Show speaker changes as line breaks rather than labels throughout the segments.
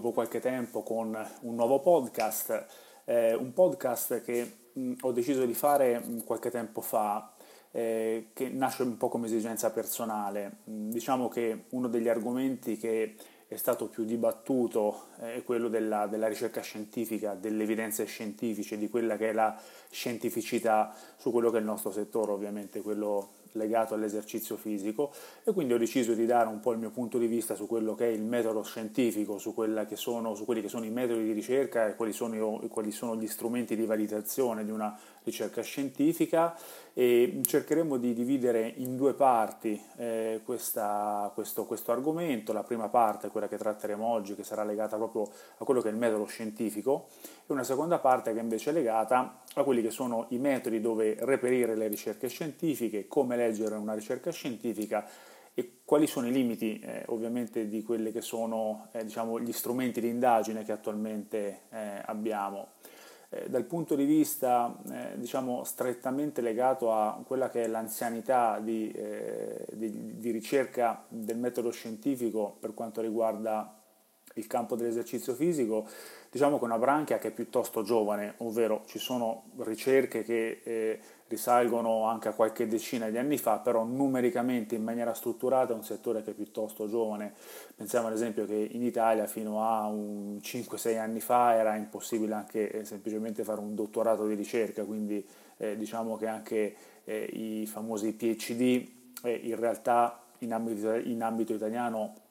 dopo qualche tempo con un nuovo podcast, eh, un podcast che mh, ho deciso di fare mh, qualche tempo fa, eh, che nasce un po' come esigenza personale. Mh, diciamo che uno degli argomenti che è stato più dibattuto eh, è quello della, della, ricerca scientifica, delle evidenze scientifiche, di quella che è la scientificità su quello che è il nostro settore, ovviamente quello legato all'esercizio fisico e quindi ho deciso di dare un po' il mio punto di vista su quello che è il metodo scientifico, su, che sono, su quelli che sono i metodi di ricerca e quali sono, quali sono gli strumenti di validazione di una ricerca scientifica e cercheremo di dividere in due parti eh, questa, questo, questo, argomento. La prima parte quella che tratteremo oggi, che sarà legata proprio a quello che è il metodo scientifico, e una seconda parte che invece è legata a quelli che sono i metodi dove reperire le ricerche scientifiche, come leggere una ricerca scientifica e quali sono i limiti eh, ovviamente di quelli che sono eh, diciamo, gli strumenti di indagine che attualmente eh, abbiamo. Eh, dal punto di vista eh, diciamo, strettamente legato a quella che è l'anzianità di, eh, di, di, ricerca del metodo scientifico per quanto riguarda il campo dell'esercizio fisico, diciamo che è una branchia che è piuttosto giovane, ovvero ci sono ricerche che eh, risalgono anche a qualche decina di anni fa, però numericamente in maniera strutturata è un settore che è piuttosto giovane. Pensiamo ad esempio che in Italia fino a 5-6 anni fa era impossibile anche eh, semplicemente fare un dottorato di ricerca, quindi eh, diciamo che anche eh, i famosi PhD eh, in realtà in ambito, in ambito italiano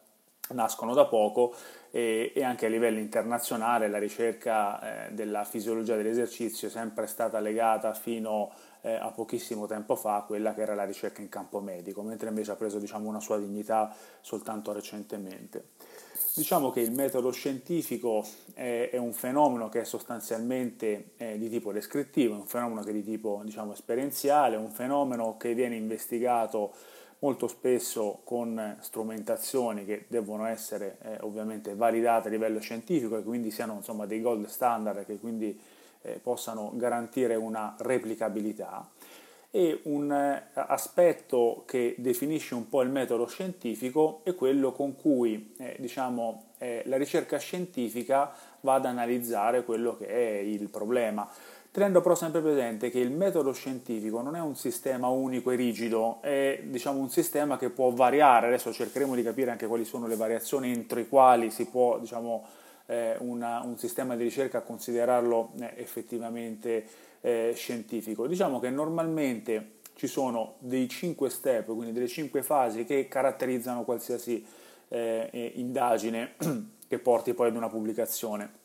nascono da poco e, e, anche a livello internazionale la ricerca eh, della fisiologia dell'esercizio è sempre stata legata fino eh, a pochissimo tempo fa a quella che era la ricerca in campo medico, mentre invece ha preso diciamo, una sua dignità soltanto recentemente. Diciamo che il metodo scientifico è, è un fenomeno che è sostanzialmente eh, di tipo descrittivo, è un fenomeno che è di tipo diciamo, esperienziale, è un fenomeno che viene investigato molto spesso con strumentazioni che devono essere eh, ovviamente validate a livello scientifico e quindi siano insomma, dei gold standard che quindi eh, possano garantire una replicabilità. E un eh, aspetto che definisce un po' il metodo scientifico è quello con cui eh, diciamo, eh, la ricerca scientifica va ad analizzare quello che è il problema tenendo però sempre presente che il metodo scientifico non è un sistema unico e rigido, è diciamo, un sistema che può variare, adesso cercheremo di capire anche quali sono le variazioni entro i quali si può diciamo, eh, una, un sistema di ricerca considerarlo eh, effettivamente eh, scientifico. Diciamo che normalmente ci sono dei cinque step, quindi delle cinque fasi che caratterizzano qualsiasi eh, indagine che porti poi ad una pubblicazione.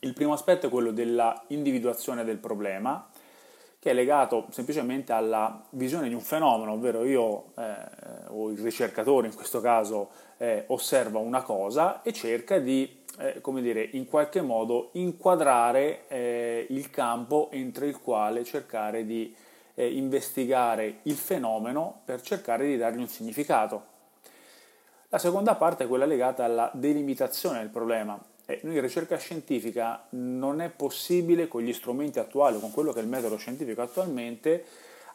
Il primo aspetto è quello della individuazione del problema, che è legato semplicemente alla visione di un fenomeno, ovvero io eh, o il ricercatore in questo caso eh, osserva una cosa e cerca di, eh, come dire, in qualche modo inquadrare eh, il campo entro il quale cercare di eh, investigare il fenomeno per cercare di dargli un significato. La seconda parte è quella legata alla delimitazione del problema, eh, ricerca scientifica non è possibile con gli strumenti attuali, con quello che è il metodo scientifico attualmente,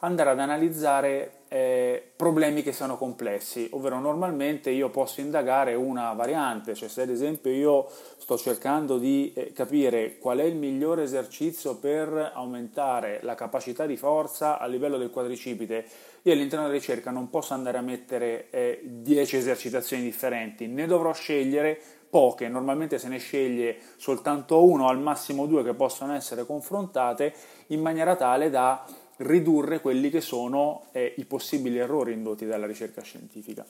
andare ad analizzare eh, problemi che siano complessi, ovvero normalmente io posso indagare una variante, cioè se ad esempio io sto cercando di eh, capire qual è il migliore esercizio per aumentare la capacità di forza a livello del quadricipite, io all'interno della ricerca non posso andare a mettere 10 eh, esercitazioni differenti, ne dovrò scegliere poche, normalmente se ne sceglie soltanto uno, al massimo due che possono essere confrontate in maniera tale da ridurre quelli che sono eh, i possibili errori indotti dalla ricerca scientifica.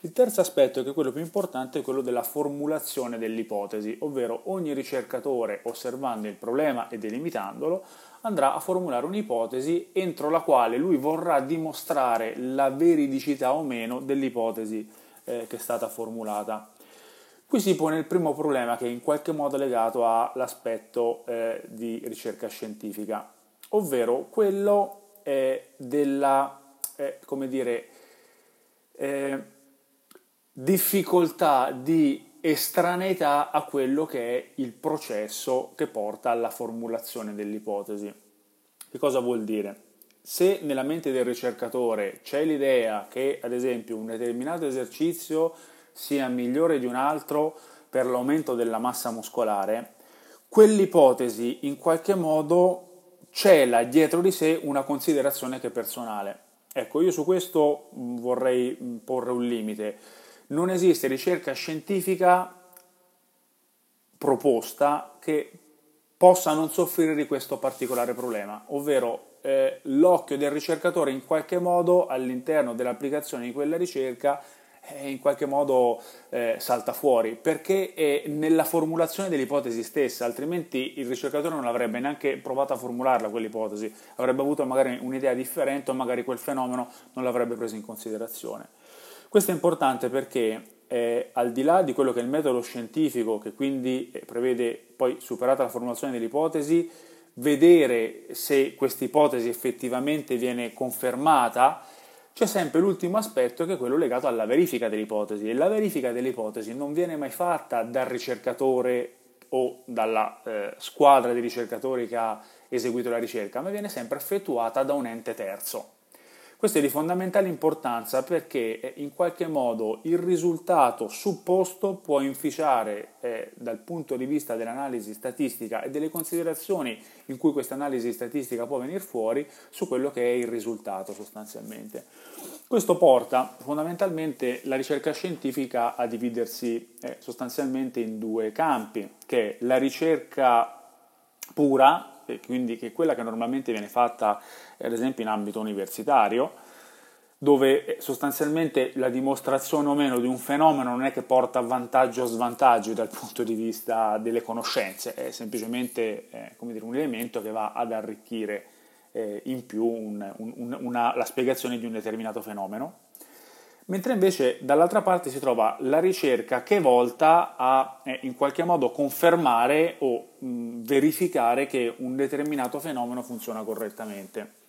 Il terzo aspetto, che è quello più importante, è quello della formulazione dell'ipotesi, ovvero ogni ricercatore osservando il problema e delimitandolo andrà a formulare un'ipotesi entro la quale lui vorrà dimostrare la veridicità o meno dell'ipotesi eh, che è stata formulata. Qui si pone il primo problema che è in qualche modo legato all'aspetto eh, di ricerca scientifica, ovvero quello eh, della, eh, dire, eh, difficoltà di estraneità a quello che è il processo che porta alla formulazione dell'ipotesi. Che cosa vuol dire? Se nella mente del ricercatore c'è l'idea che, ad esempio, un determinato esercizio sia migliore di un altro per l'aumento della massa muscolare, quell'ipotesi in qualche modo cela dietro di sé una considerazione che è personale. Ecco, io su questo vorrei porre un limite. Non esiste ricerca scientifica proposta che possa non soffrire di questo particolare problema, ovvero eh, l'occhio del ricercatore in qualche modo all'interno dell'applicazione di quella ricerca in qualche modo eh, salta fuori perché è nella formulazione dell'ipotesi stessa, altrimenti il ricercatore non avrebbe neanche provato a formularla quell'ipotesi, avrebbe avuto magari un'idea differente o magari quel fenomeno non l'avrebbe preso in considerazione. Questo è importante perché eh, al di là di quello che è il metodo scientifico, che quindi eh, prevede poi superata la formulazione dell'ipotesi, vedere se questa ipotesi effettivamente viene confermata, c'è sempre l'ultimo aspetto che è quello legato alla verifica dell'ipotesi e la verifica dell'ipotesi non viene mai fatta dal ricercatore o dalla eh, squadra di ricercatori che ha eseguito la ricerca, ma viene sempre effettuata da un ente terzo. Questo è di fondamentale importanza perché eh, in qualche modo il risultato supposto può inficiare eh, dal punto di vista dell'analisi statistica e delle considerazioni in cui questa analisi statistica può venire fuori su quello che è il risultato sostanzialmente. Questo porta fondamentalmente la ricerca scientifica a dividersi eh, sostanzialmente in due campi, che è la ricerca pura, quindi che è quella che normalmente viene fatta ad esempio in ambito universitario, dove eh, sostanzialmente la dimostrazione o meno di un fenomeno non è che porta vantaggio o svantaggio dal punto di vista delle conoscenze, è semplicemente eh, dire, un elemento che va ad arricchire eh, in più un, un, una, la spiegazione di un determinato fenomeno. Mentre invece dall'altra parte si trova la ricerca che è volta a eh, in qualche modo confermare o mh, verificare che un determinato fenomeno funziona correttamente.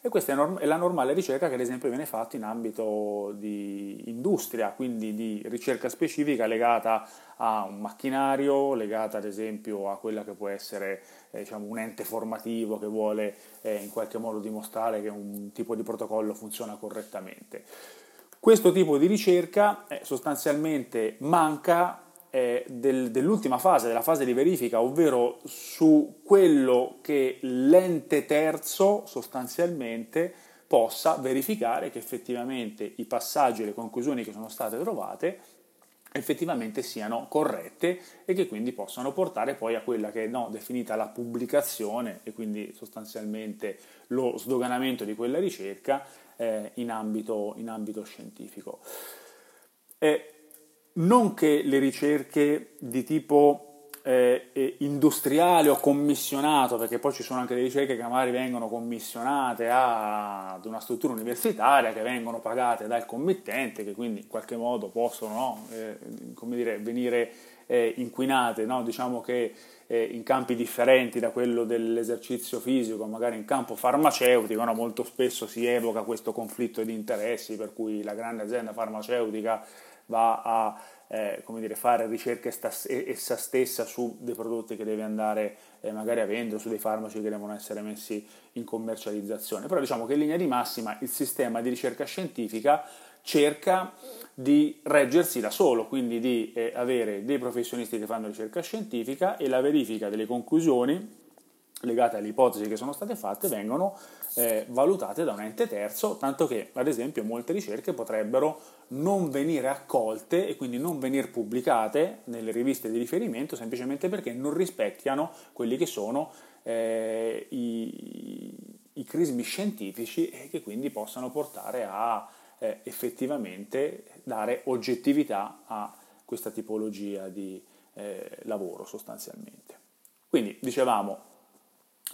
E questa è, norm- è, la normale ricerca che ad esempio viene fatta in ambito di industria, quindi di ricerca specifica legata a un macchinario, legata ad esempio a quella che può essere eh, diciamo, un ente formativo che vuole eh, in qualche modo dimostrare che un tipo di protocollo funziona correttamente. Questo tipo di ricerca eh, sostanzialmente manca eh, del, dell'ultima fase, della fase di verifica, ovvero su quello che l'ente terzo sostanzialmente possa verificare che effettivamente i passaggi e le conclusioni che sono state trovate effettivamente siano corrette e che quindi possano portare poi a quella che è no, definita la pubblicazione e quindi sostanzialmente lo sdoganamento di quella ricerca eh, in, ambito, in, ambito, scientifico. Eh, non che le ricerche di tipo eh, industriale o commissionato, perché poi ci sono anche delle ricerche che magari vengono commissionate a, ad una struttura universitaria, che vengono pagate dal committente, che quindi in qualche modo possono no, eh, dire, venire eh, inquinate, no? diciamo che eh, in campi differenti da quello dell'esercizio fisico, magari in campo farmaceutico, no? molto spesso si evoca questo conflitto di interessi per cui la grande azienda farmaceutica va a eh, dire, fare ricerche essa stessa su dei prodotti che deve andare eh, magari a vendere, su dei farmaci che devono essere messi in commercializzazione. Però diciamo che in linea di massima il sistema di ricerca scientifica cerca di reggersi da solo, quindi di eh, avere dei professionisti che fanno ricerca scientifica e la verifica delle conclusioni legate alle ipotesi che sono state fatte vengono eh, valutate da un ente terzo, tanto che ad esempio molte ricerche potrebbero non venire accolte e quindi non venire pubblicate nelle riviste di riferimento semplicemente perché non rispecchiano quelli che sono eh, i, i, crismi scientifici e che quindi possano portare a eh, effettivamente dare oggettività a questa tipologia di eh, lavoro sostanzialmente. Quindi dicevamo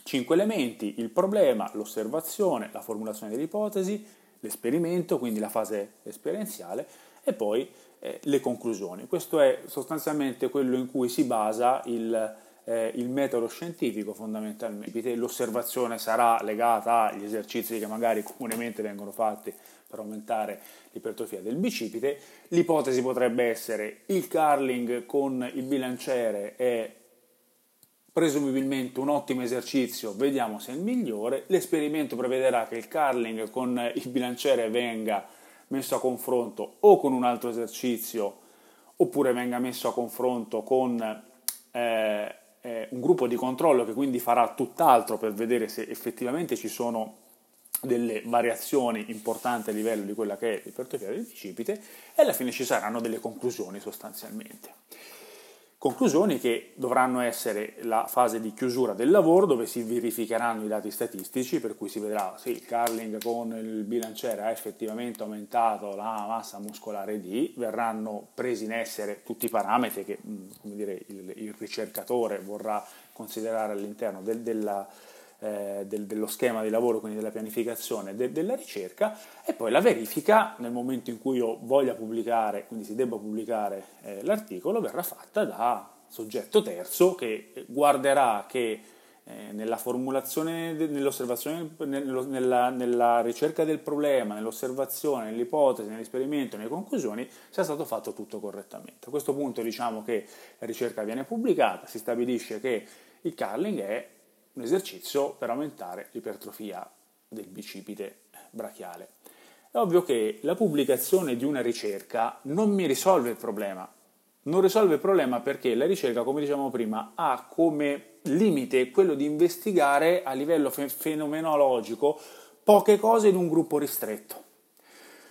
cinque elementi, il problema, l'osservazione, la formulazione dell'ipotesi, l'esperimento, quindi la fase esperienziale e poi eh, le conclusioni. Questo è sostanzialmente quello in cui si basa il, eh, il metodo scientifico fondamentalmente. L'osservazione sarà legata agli esercizi che magari comunemente vengono fatti per aumentare l'ipertrofia del bicipite. L'ipotesi potrebbe essere il curling con il bilanciere è presumibilmente un ottimo esercizio, vediamo se è il migliore. L'esperimento prevederà che il curling con il bilanciere venga messo a confronto o con un altro esercizio oppure venga messo a confronto con eh, eh, un gruppo di controllo che quindi farà tutt'altro per vedere se effettivamente ci sono delle variazioni importanti a livello di quella che è l'ipertrofia del bicipite e alla fine ci saranno delle conclusioni sostanzialmente. Conclusioni che dovranno essere la fase di chiusura del lavoro dove si verificheranno i dati statistici per cui si vedrà se il carling con il bilanciere ha effettivamente aumentato la massa muscolare D, verranno presi in essere tutti i parametri che dire, il, il, ricercatore vorrà considerare all'interno del, della, eh, del, dello schema di lavoro, quindi della pianificazione de, della ricerca e poi la verifica nel momento in cui io voglia pubblicare, quindi si debba pubblicare eh, l'articolo, verrà fatta da soggetto terzo che guarderà che eh, nella formulazione, nell'osservazione, nello, nella, nella, ricerca del problema, nell'osservazione, nell'ipotesi, nell'esperimento, nelle conclusioni, sia stato fatto tutto correttamente. A questo punto diciamo che la ricerca viene pubblicata, si stabilisce che il carling è un esercizio per aumentare l'ipertrofia del bicipite brachiale. È ovvio che la pubblicazione di una ricerca non mi risolve il problema. Non risolve il problema perché la ricerca, come dicevamo prima, ha come limite quello di investigare a livello fenomenologico poche cose in un gruppo ristretto.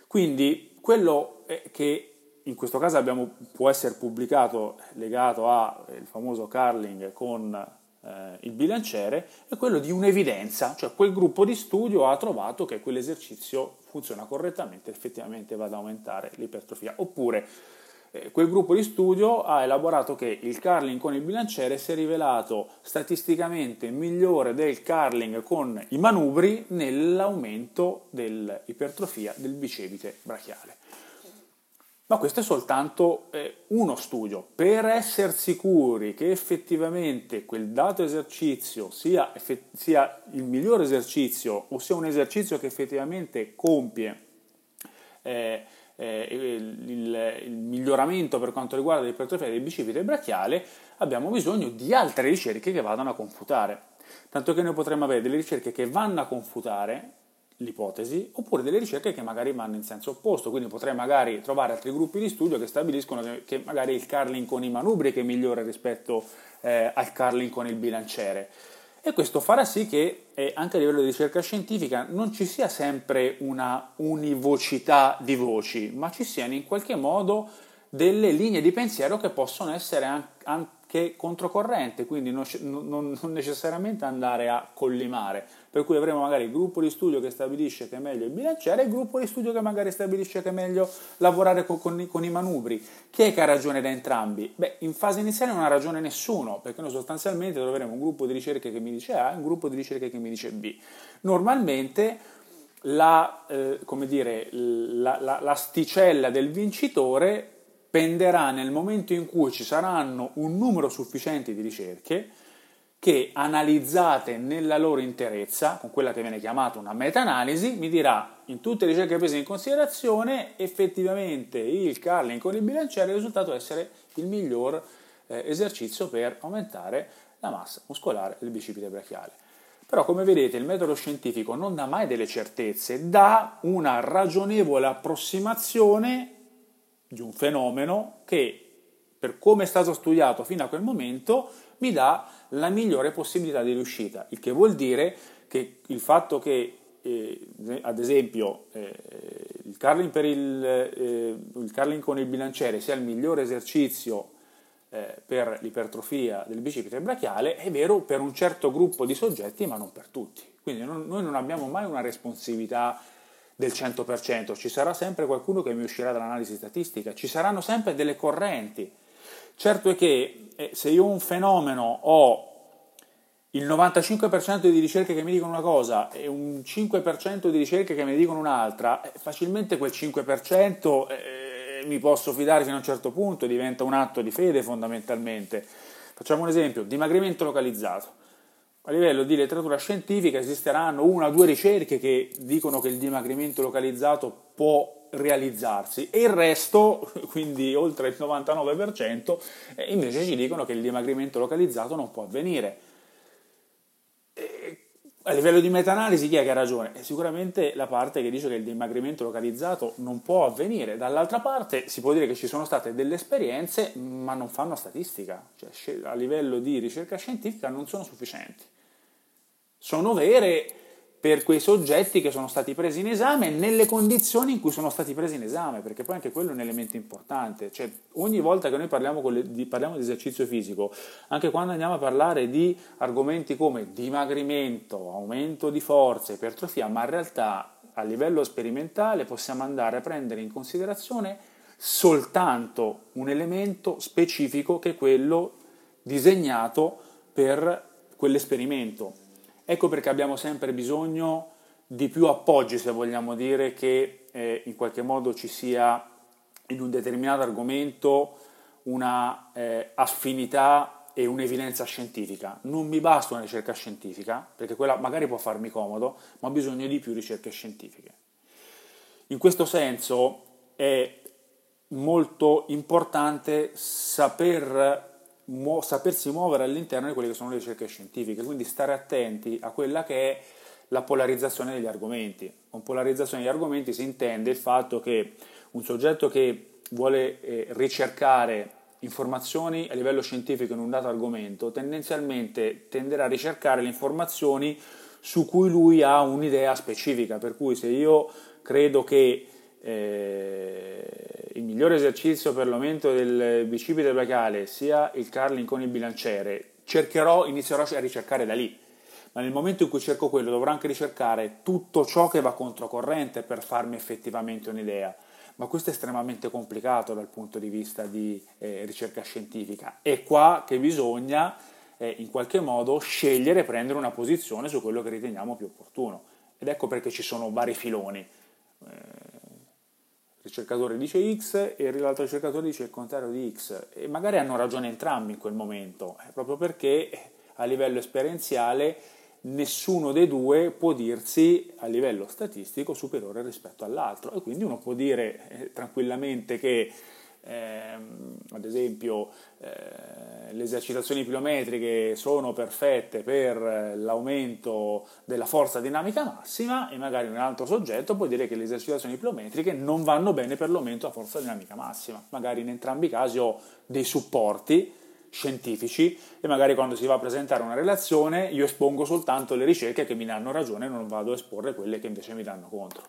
Quindi quello che in questo caso abbiamo, può essere pubblicato legato al famoso Carling con eh, il bilanciere è quello di un'evidenza, cioè quel gruppo di studio ha trovato che quell'esercizio funziona correttamente, effettivamente va ad aumentare l'ipertrofia, oppure eh, quel gruppo di studio ha elaborato che il carling con il bilanciere si è rivelato statisticamente migliore del carling con i manubri nell'aumento dell'ipertrofia del bicipite brachiale. Ma questo è soltanto eh, uno studio. Per essere sicuri che effettivamente quel dato esercizio sia, effett- sia il migliore esercizio o sia un esercizio che effettivamente compie eh, eh, il, il, miglioramento per quanto riguarda l'ipertrofia del bicipite brachiale, abbiamo bisogno di altre ricerche che vadano a confutare. Tanto che noi potremmo avere delle ricerche che vanno a confutare l'ipotesi, oppure delle ricerche che magari vanno in senso opposto, quindi potrei magari trovare altri gruppi di studio che stabiliscono che, magari il carling con i manubri è migliore rispetto eh, al carling con il bilanciere. E questo farà sì che eh, anche a livello di ricerca scientifica non ci sia sempre una univocità di voci, ma ci siano in qualche modo delle linee di pensiero che possono essere anche che controcorrente, quindi non, non, non, necessariamente andare a collimare, per cui avremo magari il gruppo di studio che stabilisce che è meglio il bilanciere e il gruppo di studio che magari stabilisce che è meglio lavorare con, con, con i manubri. Chi è che ha ragione da entrambi? Beh, in fase iniziale non ha ragione nessuno, perché noi sostanzialmente troveremo un gruppo di ricerche che mi dice A e un gruppo di ricerche che mi dice B. Normalmente la, eh, dire, la, la, l'asticella del vincitore penderà nel momento in cui ci saranno un numero sufficiente di ricerche che analizzate nella loro interezza, con quella che viene chiamata una meta-analisi, mi dirà in tutte le ricerche prese in considerazione effettivamente il carling con il bilanciere è risultato essere il miglior eh, esercizio per aumentare la massa muscolare del bicipite brachiale. Però come vedete il metodo scientifico non dà mai delle certezze, dà una ragionevole approssimazione di un fenomeno che per come è stato studiato fino a quel momento mi dà la migliore possibilità di riuscita, il che vuol dire che il fatto che eh, ad esempio eh, il, curling il, eh, il, curling con il bilanciere sia il migliore esercizio eh, per l'ipertrofia del bicipite brachiale è vero per un certo gruppo di soggetti ma non per tutti. Quindi non, noi non abbiamo mai una responsabilità del 100%, ci sarà sempre qualcuno che mi uscirà dall'analisi statistica, ci saranno sempre delle correnti. Certo è che eh, se io un fenomeno ho il 95% di ricerche che mi dicono una cosa e un 5% di ricerche che mi dicono un'altra, eh, facilmente quel 5% eh, mi posso fidare fino a un certo punto, diventa un atto di fede fondamentalmente. Facciamo un esempio, dimagrimento localizzato a livello di letteratura scientifica esisteranno una o due ricerche che dicono che il dimagrimento localizzato può realizzarsi e il resto, quindi oltre il 99%, eh, invece ci dicono che il dimagrimento localizzato non può avvenire. A livello di meta-analisi chi è che ha ragione? È sicuramente la parte che dice che il dimagrimento localizzato non può avvenire. Dall'altra parte si può dire che ci sono state delle esperienze ma non fanno statistica, cioè a livello di ricerca scientifica non sono sufficienti. Sono vere per quei soggetti che sono stati presi in esame nelle condizioni in cui sono stati presi in esame, perché poi anche quello è un elemento importante. Cioè, ogni volta che noi parliamo, le, di, parliamo di esercizio fisico, anche quando andiamo a parlare di argomenti come dimagrimento, aumento di forza, ipertrofia, ma in realtà a livello sperimentale possiamo andare a prendere in considerazione soltanto un elemento specifico che è quello disegnato per quell'esperimento Ecco perché abbiamo sempre bisogno di più appoggi, se vogliamo dire, che eh, in qualche modo ci sia in un determinato argomento una eh, affinità e un'evidenza scientifica. Non mi basta una ricerca scientifica, perché quella magari può farmi comodo, ma ho bisogno di più ricerche scientifiche. In questo senso è molto importante saper mu- sapersi muovere all'interno di quelle che sono le ricerche scientifiche, quindi stare attenti a quella che è la polarizzazione degli argomenti. Con polarizzazione degli argomenti si intende il fatto che un soggetto che vuole eh, ricercare informazioni a livello scientifico in un dato argomento tendenzialmente tenderà a ricercare le informazioni su cui lui ha un'idea specifica, per cui se io credo che eh, il migliore esercizio per l'aumento del bicipite brachiale sia il curling con il bilanciere, cercherò, inizierò a ricercare da lì. Ma nel momento in cui cerco quello dovrò anche ricercare tutto ciò che va controcorrente per farmi effettivamente un'idea. Ma questo è estremamente complicato dal punto di vista di eh, ricerca scientifica. È qua che bisogna eh, in qualche modo scegliere e prendere una posizione su quello che riteniamo più opportuno. Ed ecco perché ci sono vari filoni. Eh, ricercatore dice X e l'altro ricercatore dice il contrario di X. E magari hanno ragione entrambi in quel momento, eh, proprio perché a livello esperienziale nessuno dei due può dirsi a livello statistico superiore rispetto all'altro. E quindi uno può dire eh, tranquillamente che ehm, ad esempio eh, le esercitazioni pilometriche sono perfette per l'aumento della forza dinamica massima e magari un altro soggetto può dire che le esercitazioni pilometriche non vanno bene per l'aumento della forza dinamica massima. Magari in entrambi i casi ho dei supporti scientifici e magari quando si va a presentare una relazione io espongo soltanto le ricerche che mi danno ragione e non vado a esporre quelle che invece mi danno contro.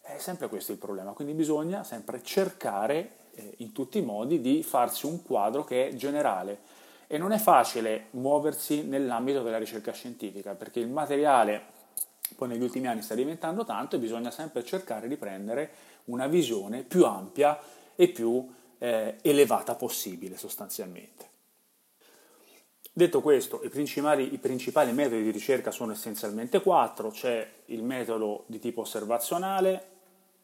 È sempre questo il problema, quindi bisogna sempre cercare eh, in tutti i modi di farsi un quadro che è generale e non è facile muoversi nell'ambito della ricerca scientifica perché il materiale poi negli ultimi anni sta diventando tanto e bisogna sempre cercare di prendere una visione più ampia e più eh, elevata possibile sostanzialmente. Detto questo, i principali, i principali, metodi di ricerca sono essenzialmente quattro, c'è il metodo di tipo osservazionale,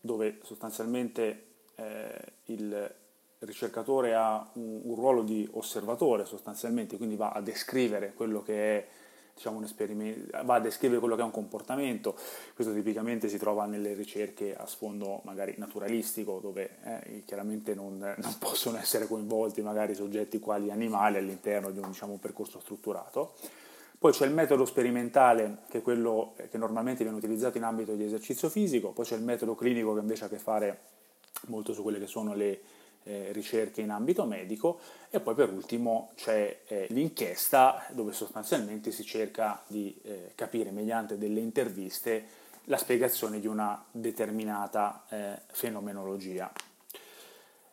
dove sostanzialmente eh, il ricercatore ha un, un, ruolo di osservatore sostanzialmente, quindi va a descrivere quello che è diciamo, un esperimento, va a descrivere quello che è un comportamento. Questo tipicamente si trova nelle ricerche a sfondo magari naturalistico, dove eh, chiaramente non, non, possono essere coinvolti magari soggetti quali animali all'interno di un diciamo, percorso strutturato. Poi c'è il metodo sperimentale, che è quello che normalmente viene utilizzato in ambito di esercizio fisico, poi c'è il metodo clinico che invece ha a che fare molto su quelle che sono le eh, ricerche in ambito medico e poi per ultimo c'è eh, l'inchiesta dove sostanzialmente si cerca di eh, capire mediante delle interviste la spiegazione di una determinata eh, fenomenologia.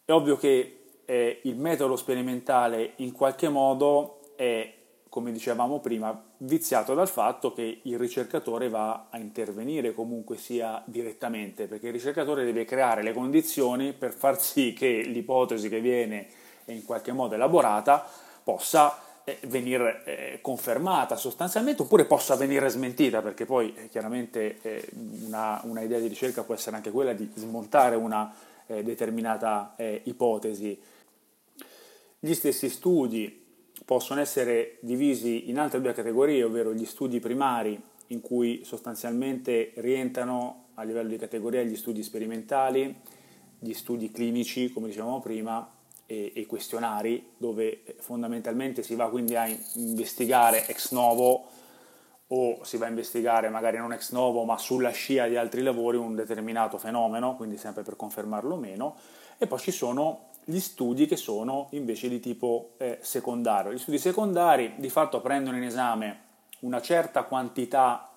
È ovvio che eh, il metodo sperimentale in qualche modo è come dicevamo prima, viziato dal fatto che il ricercatore va a intervenire comunque sia direttamente, perché il ricercatore deve creare le condizioni per far sì che l'ipotesi che viene in qualche modo elaborata possa eh, venire eh, confermata sostanzialmente oppure possa venire smentita, perché poi eh, chiaramente una, una, idea di ricerca può essere anche quella di smontare una determinata ipotesi. Gli stessi studi possono essere divisi in altre due categorie, ovvero gli studi primari, in cui sostanzialmente rientrano a livello di categoria gli studi sperimentali, gli studi clinici, come dicevamo prima, e, e questionari, dove fondamentalmente si va quindi a investigare ex novo o si va a investigare magari non ex novo ma sulla scia di altri lavori un determinato fenomeno, quindi sempre per confermarlo o meno, e poi ci sono gli studi che sono invece di tipo eh, secondario. Gli studi secondari di fatto prendono in esame una certa quantità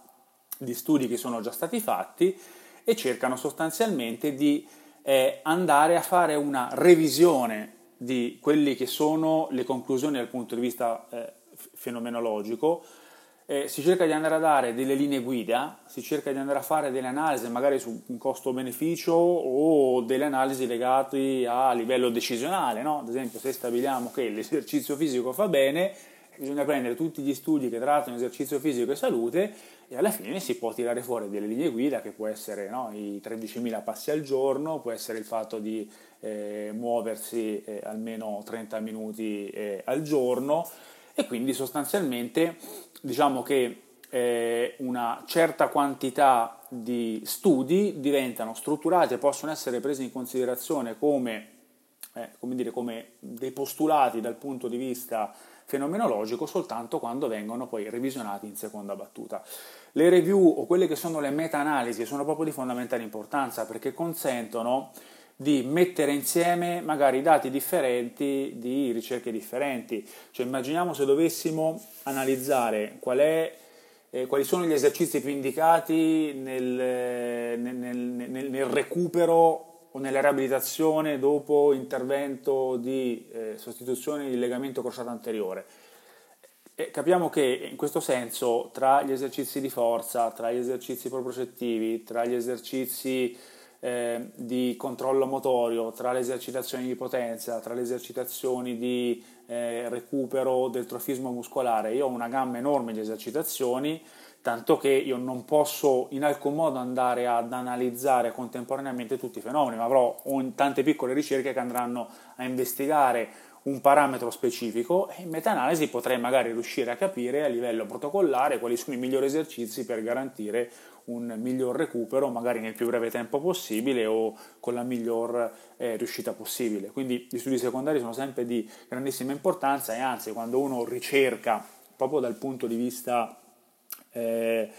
di studi che sono già stati fatti e cercano sostanzialmente di eh, andare a fare una revisione di quelle che sono le conclusioni dal punto di vista eh, fenomenologico, eh, si cerca di andare a dare delle linee guida, si cerca di andare a fare delle analisi magari su un costo-beneficio o delle analisi legate a livello decisionale, no? ad esempio se stabiliamo che l'esercizio fisico fa bene, bisogna prendere tutti gli studi che trattano esercizio fisico e salute e alla fine si può tirare fuori delle linee guida che può essere no, i 13.000 passi al giorno, può essere il fatto di eh, muoversi eh, almeno 30 minuti eh, al giorno e quindi sostanzialmente diciamo che eh, una certa quantità di studi diventano strutturati e possono essere presi in considerazione come, eh, come, dire, come dei postulati dal punto di vista fenomenologico soltanto quando vengono poi revisionati in seconda battuta. Le review o quelle che sono le meta-analisi sono proprio di fondamentale importanza perché consentono di mettere insieme magari dati differenti di ricerche differenti. Cioè immaginiamo se dovessimo analizzare qual è, eh, quali sono gli esercizi più indicati nel, nel, nel, nel recupero o nella riabilitazione dopo intervento di eh, sostituzione di legamento crociato anteriore. E capiamo che in questo senso tra gli esercizi di forza, tra gli esercizi proprocettivi, tra gli esercizi eh, di controllo motorio, tra le esercitazioni di potenza, tra le esercitazioni di eh, recupero del trofismo muscolare, io ho una gamma enorme di esercitazioni tanto che io non posso in alcun modo andare ad analizzare contemporaneamente tutti i fenomeni, ma avrò tante piccole ricerche che andranno a investigare un parametro specifico e in meta-analisi potrei magari riuscire a capire a livello protocollare quali sono i migliori esercizi per garantire un miglior recupero, magari nel più breve tempo possibile o con la miglior eh, riuscita possibile. Quindi gli studi secondari sono sempre di grandissima importanza e anzi quando uno ricerca proprio dal punto di vista eh,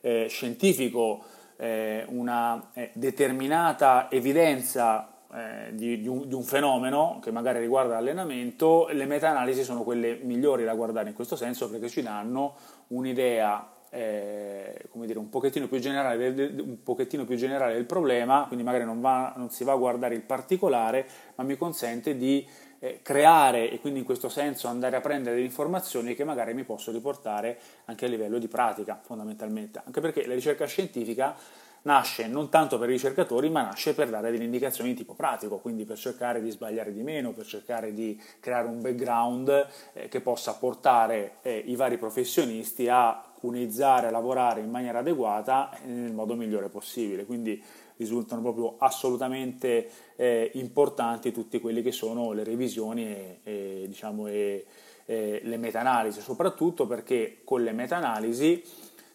eh, scientifico eh, una eh, determinata evidenza eh, di, di, un, di, un, fenomeno che magari riguarda l'allenamento, le meta-analisi sono quelle migliori da guardare in questo senso perché ci danno un'idea eh, come dire, un, pochettino più generale, un pochettino più generale del problema, quindi magari non, va, non si va a guardare il particolare, ma mi consente di eh, creare e quindi in questo senso andare a prendere delle informazioni che magari mi posso riportare anche a livello di pratica fondamentalmente, anche perché la ricerca scientifica nasce non tanto per i ricercatori, ma nasce per dare delle indicazioni di tipo pratico, quindi per cercare di sbagliare di meno, per cercare di creare un background eh, che possa portare eh, i vari professionisti a cuneizzare, a lavorare in maniera adeguata nel modo migliore possibile. Quindi risultano proprio assolutamente eh, importanti tutte quelle che sono le revisioni e, e, diciamo, e, e le meta-analisi, soprattutto perché con le meta-analisi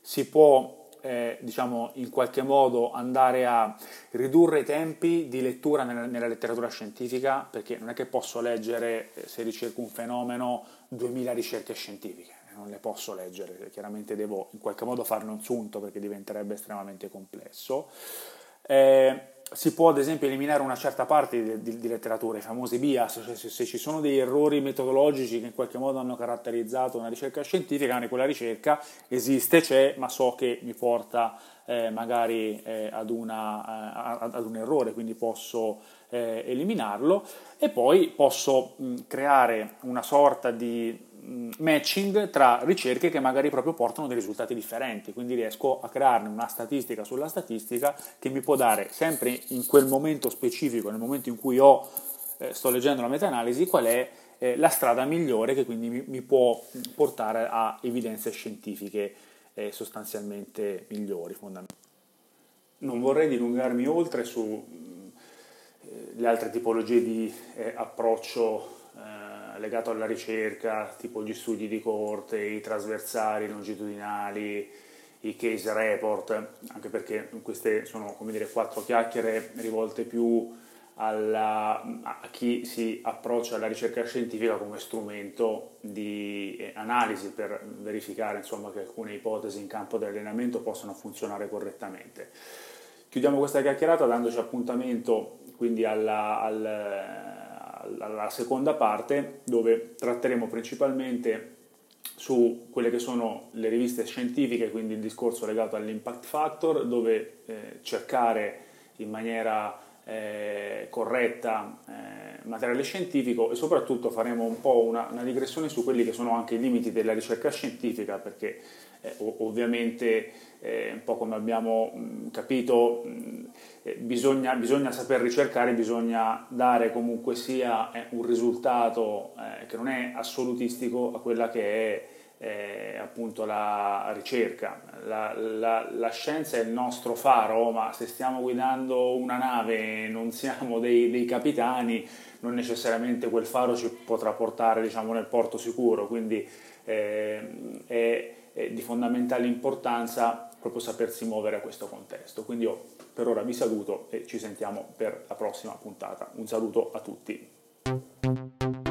si può eh, diciamo, in qualche modo andare a ridurre i tempi di lettura nella, nella, letteratura scientifica, perché non è che posso leggere, eh, se ricerco un fenomeno, 2000 ricerche scientifiche, non le posso leggere, chiaramente devo in qualche modo farne un sunto perché diventerebbe estremamente complesso. Eh, si può ad esempio eliminare una certa parte di, di, di letteratura, i famosi bias, cioè se, se, ci sono degli errori metodologici che in qualche modo hanno caratterizzato una ricerca scientifica, anche quella ricerca esiste, c'è, ma so che mi porta eh, magari eh, ad, una, eh, ad, un errore, quindi posso eh, eliminarlo e poi posso mh, creare una sorta di matching tra ricerche che magari proprio portano dei risultati differenti, quindi riesco a crearne una statistica sulla statistica che mi può dare sempre in quel momento specifico, nel momento in cui ho, eh, sto leggendo la meta-analisi, qual è eh, la strada migliore che quindi mi, mi, può portare a evidenze scientifiche eh, sostanzialmente migliori. Non vorrei dilungarmi oltre sulle eh, altre tipologie di eh, approccio legato alla ricerca, tipo gli studi di corte, i trasversali, i longitudinali, i case report, anche perché queste sono come dire quattro chiacchiere rivolte più alla, a chi si approccia alla ricerca scientifica come strumento di eh, analisi per verificare insomma, che alcune ipotesi in campo dell'allenamento possano funzionare correttamente. Chiudiamo questa chiacchierata dandoci appuntamento quindi alla, alla, alla seconda parte dove tratteremo principalmente su quelle che sono le riviste scientifiche, quindi il discorso legato all'impact factor, dove eh, cercare in maniera eh, corretta eh, materiale scientifico e soprattutto faremo un po' una, una, digressione su quelli che sono anche i limiti della ricerca scientifica perché eh, ovviamente eh, un po' come abbiamo mh, capito mh, eh, bisogna, bisogna, saper ricercare, bisogna dare comunque sia eh, un risultato che non è assolutistico a quella che è eh, appunto la ricerca. La, la, la, scienza è il nostro faro, ma se stiamo guidando una nave e non siamo dei, dei, capitani, non necessariamente quel faro ci potrà portare diciamo, nel porto sicuro, quindi eh, è, è, di fondamentale importanza proprio sapersi muovere a questo contesto. Quindi io per ora vi saluto e ci sentiamo per la prossima puntata. Un saluto a tutti.